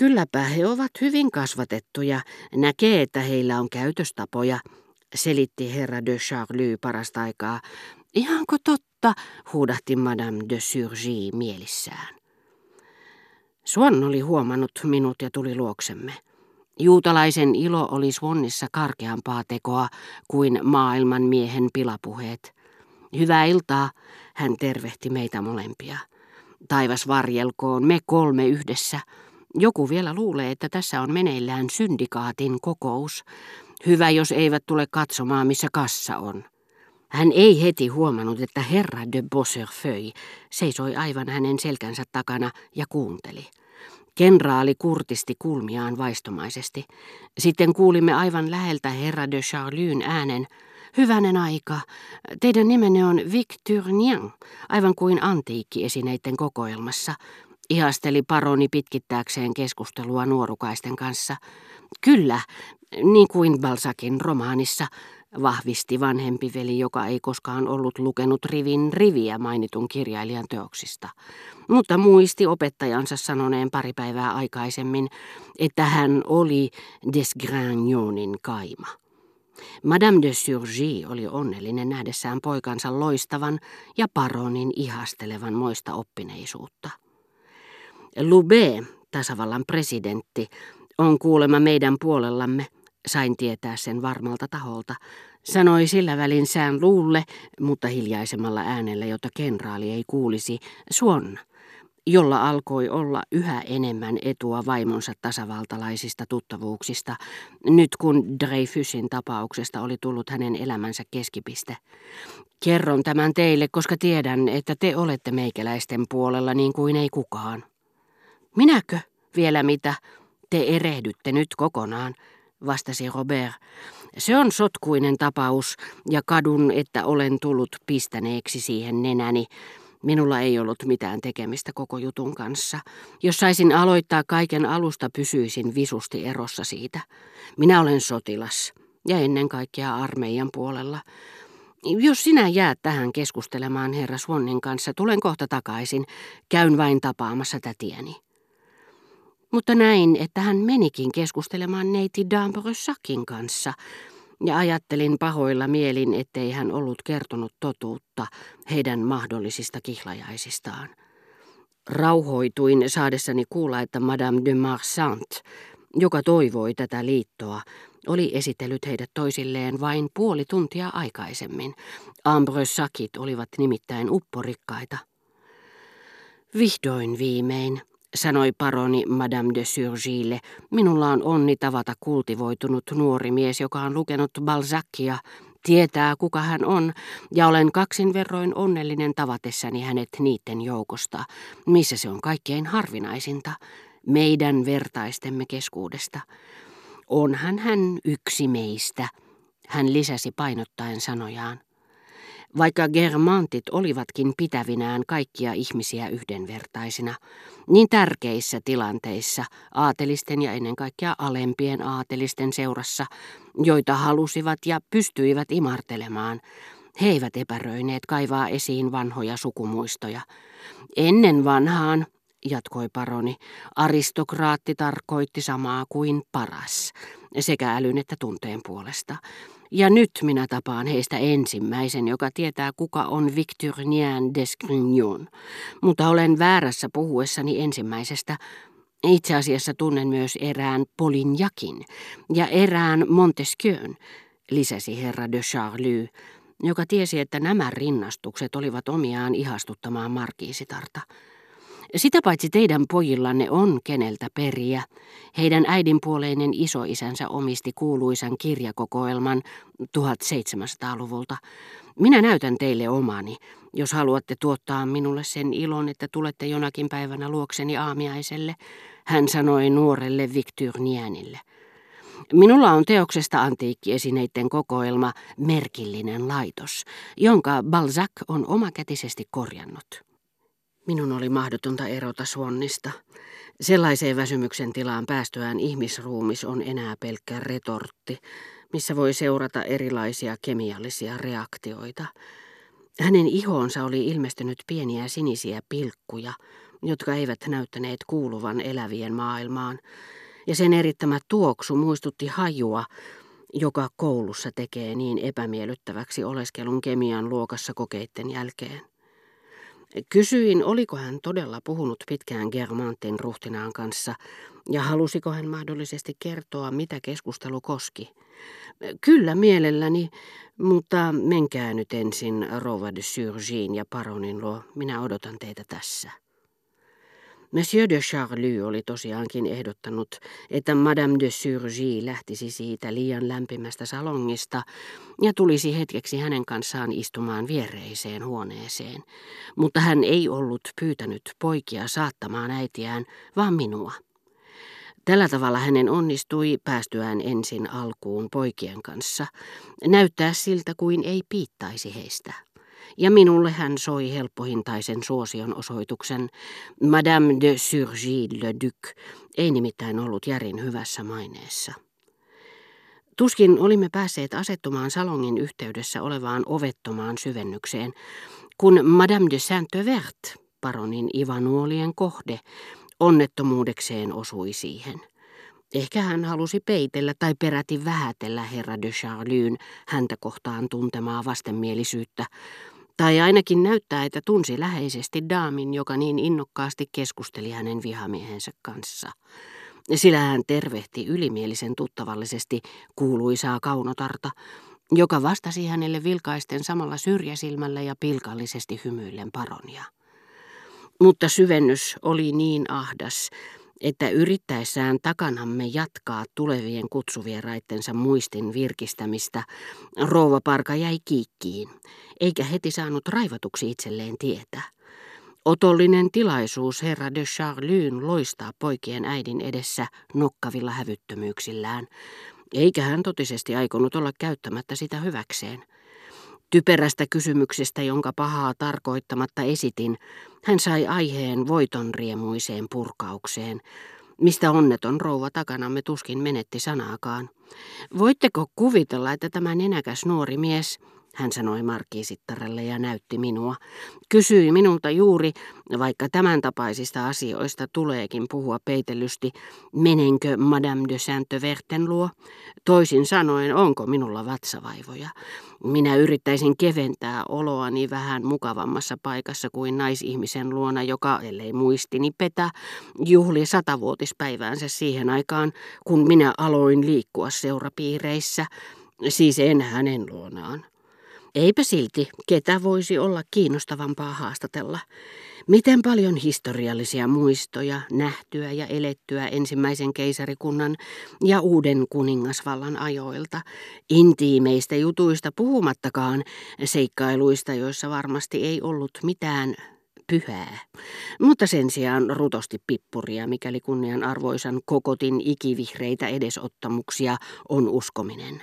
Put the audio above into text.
Kylläpä he ovat hyvin kasvatettuja, näkee, että heillä on käytöstapoja, selitti herra de Charlie parasta aikaa. Ihanko totta, huudahti Madame de Surgy mielissään. Swan oli huomannut minut ja tuli luoksemme. Juutalaisen ilo oli Swannissa karkeampaa tekoa kuin maailman miehen pilapuheet. Hyvää iltaa, hän tervehti meitä molempia. Taivas varjelkoon, me kolme yhdessä. Joku vielä luulee, että tässä on meneillään syndikaatin kokous. Hyvä, jos eivät tule katsomaan, missä kassa on. Hän ei heti huomannut, että herra de Bosserfeuille seisoi aivan hänen selkänsä takana ja kuunteli. Kenraali kurtisti kulmiaan vaistomaisesti. Sitten kuulimme aivan läheltä herra de Charlyn äänen. Hyvänen aika. Teidän nimenne on Victurnien, aivan kuin antiikkiesineiden kokoelmassa. Ihasteli paroni pitkittääkseen keskustelua nuorukaisten kanssa. Kyllä, niin kuin Balsakin romaanissa, vahvisti vanhempi veli, joka ei koskaan ollut lukenut rivin riviä mainitun kirjailijan teoksista. Mutta muisti opettajansa sanoneen pari päivää aikaisemmin, että hän oli Desgragnonin kaima. Madame de Surgy oli onnellinen nähdessään poikansa loistavan ja paronin ihastelevan moista oppineisuutta. Lube, tasavallan presidentti, on kuulema meidän puolellamme – Sain tietää sen varmalta taholta. Sanoi sillä välin sään luulle, mutta hiljaisemmalla äänellä, jota kenraali ei kuulisi, suon, jolla alkoi olla yhä enemmän etua vaimonsa tasavaltalaisista tuttavuuksista, nyt kun Dreyfusin tapauksesta oli tullut hänen elämänsä keskipiste. Kerron tämän teille, koska tiedän, että te olette meikäläisten puolella niin kuin ei kukaan. Minäkö? Vielä mitä? Te erehdytte nyt kokonaan vastasi Robert. Se on sotkuinen tapaus ja kadun, että olen tullut pistäneeksi siihen nenäni. Minulla ei ollut mitään tekemistä koko jutun kanssa. Jos saisin aloittaa kaiken alusta, pysyisin visusti erossa siitä. Minä olen sotilas ja ennen kaikkea armeijan puolella. Jos sinä jäät tähän keskustelemaan herra Swannin kanssa, tulen kohta takaisin. Käyn vain tapaamassa tätiäni. Mutta näin, että hän menikin keskustelemaan neiti Dambrossakin kanssa, ja ajattelin pahoilla mielin, ettei hän ollut kertonut totuutta heidän mahdollisista kihlajaisistaan. Rauhoituin saadessani kuulla, että Madame de Marsant, joka toivoi tätä liittoa, oli esitellyt heidät toisilleen vain puoli tuntia aikaisemmin. Ambrosakit olivat nimittäin upporikkaita. Vihdoin viimein sanoi paroni Madame de Surgille. Minulla on onni tavata kultivoitunut nuori mies, joka on lukenut Balzacia, tietää kuka hän on, ja olen kaksin verroin onnellinen tavatessani hänet niiden joukosta, missä se on kaikkein harvinaisinta, meidän vertaistemme keskuudesta. Onhan hän yksi meistä, hän lisäsi painottaen sanojaan. Vaikka germantit olivatkin pitävinään kaikkia ihmisiä yhdenvertaisina, niin tärkeissä tilanteissa, aatelisten ja ennen kaikkea alempien aatelisten seurassa, joita halusivat ja pystyivät imartelemaan, he eivät epäröineet kaivaa esiin vanhoja sukumuistoja. Ennen vanhaan, jatkoi paroni, aristokraatti tarkoitti samaa kuin paras, sekä älyn että tunteen puolesta. Ja nyt minä tapaan heistä ensimmäisen, joka tietää kuka on Victorien d'Esgrignon. Mutta olen väärässä puhuessani ensimmäisestä. Itse asiassa tunnen myös erään Polignakin ja erään Montesquieun, lisäsi herra de Charlie, joka tiesi, että nämä rinnastukset olivat omiaan ihastuttamaan markiisitarta. Sitä paitsi teidän pojillanne on keneltä periä. Heidän äidinpuoleinen isoisänsä omisti kuuluisan kirjakokoelman 1700-luvulta. Minä näytän teille omani, jos haluatte tuottaa minulle sen ilon, että tulette jonakin päivänä luokseni aamiaiselle, hän sanoi nuorelle Victornienille. Minulla on teoksesta antiikkiesineiden kokoelma Merkillinen laitos, jonka Balzac on omakätisesti korjannut. Minun oli mahdotonta erota Suonnista. Sellaiseen väsymyksen tilaan päästöään ihmisruumis on enää pelkkä retortti, missä voi seurata erilaisia kemiallisia reaktioita. Hänen ihoonsa oli ilmestynyt pieniä sinisiä pilkkuja, jotka eivät näyttäneet kuuluvan elävien maailmaan, ja sen erittämä tuoksu muistutti hajua, joka koulussa tekee niin epämiellyttäväksi oleskelun kemian luokassa kokeitten jälkeen. Kysyin, oliko hän todella puhunut pitkään Germantin ruhtinaan kanssa ja halusiko hän mahdollisesti kertoa, mitä keskustelu koski. Kyllä mielelläni, mutta menkää nyt ensin Rova de Surgin ja Paronin luo. Minä odotan teitä tässä. Monsieur de Charlie oli tosiaankin ehdottanut, että Madame de Surgy lähtisi siitä liian lämpimästä salongista ja tulisi hetkeksi hänen kanssaan istumaan viereiseen huoneeseen. Mutta hän ei ollut pyytänyt poikia saattamaan äitiään, vaan minua. Tällä tavalla hänen onnistui päästyään ensin alkuun poikien kanssa, näyttää siltä kuin ei piittaisi heistä ja minulle hän soi helppohintaisen suosion osoituksen. Madame de Surgy le Duc ei nimittäin ollut järin hyvässä maineessa. Tuskin olimme päässeet asettumaan salongin yhteydessä olevaan ovettomaan syvennykseen, kun Madame de Saint-Vert, paronin ivanuolien kohde, onnettomuudekseen osui siihen. Ehkä hän halusi peitellä tai peräti vähätellä herra de Charlyn häntä kohtaan tuntemaa vastenmielisyyttä, tai ainakin näyttää, että tunsi läheisesti daamin, joka niin innokkaasti keskusteli hänen vihamiehensä kanssa. Sillä hän tervehti ylimielisen tuttavallisesti kuuluisaa kaunotarta, joka vastasi hänelle vilkaisten samalla syrjäsilmällä ja pilkallisesti hymyillen paronia. Mutta syvennys oli niin ahdas, että yrittäessään takanamme jatkaa tulevien kutsuvieraittensa muistin virkistämistä, rouva Parka jäi kiikkiin, eikä heti saanut raivatuksi itselleen tietä. Otollinen tilaisuus herra de Charlyn loistaa poikien äidin edessä nokkavilla hävyttömyyksillään, eikä hän totisesti aikonut olla käyttämättä sitä hyväkseen. Typerästä kysymyksestä, jonka pahaa tarkoittamatta esitin, hän sai aiheen voiton riemuiseen purkaukseen, mistä onneton rouva takanamme tuskin menetti sanaakaan. Voitteko kuvitella, että tämä nenäkäs nuori mies, hän sanoi markiisittarelle ja näytti minua. Kysyi minulta juuri, vaikka tämän tapaisista asioista tuleekin puhua peitellysti, menenkö Madame de Saint-Verten luo? Toisin sanoen, onko minulla vatsavaivoja? Minä yrittäisin keventää oloani vähän mukavammassa paikassa kuin naisihmisen luona, joka, ellei muistini petä, juhli satavuotispäiväänsä siihen aikaan, kun minä aloin liikkua seurapiireissä, siis en hänen luonaan. Eipä silti, ketä voisi olla kiinnostavampaa haastatella. Miten paljon historiallisia muistoja, nähtyä ja elettyä ensimmäisen keisarikunnan ja uuden kuningasvallan ajoilta, intiimeistä jutuista puhumattakaan, seikkailuista, joissa varmasti ei ollut mitään pyhää, mutta sen sijaan rutosti pippuria, mikäli kunnianarvoisan kokotin ikivihreitä edesottamuksia on uskominen.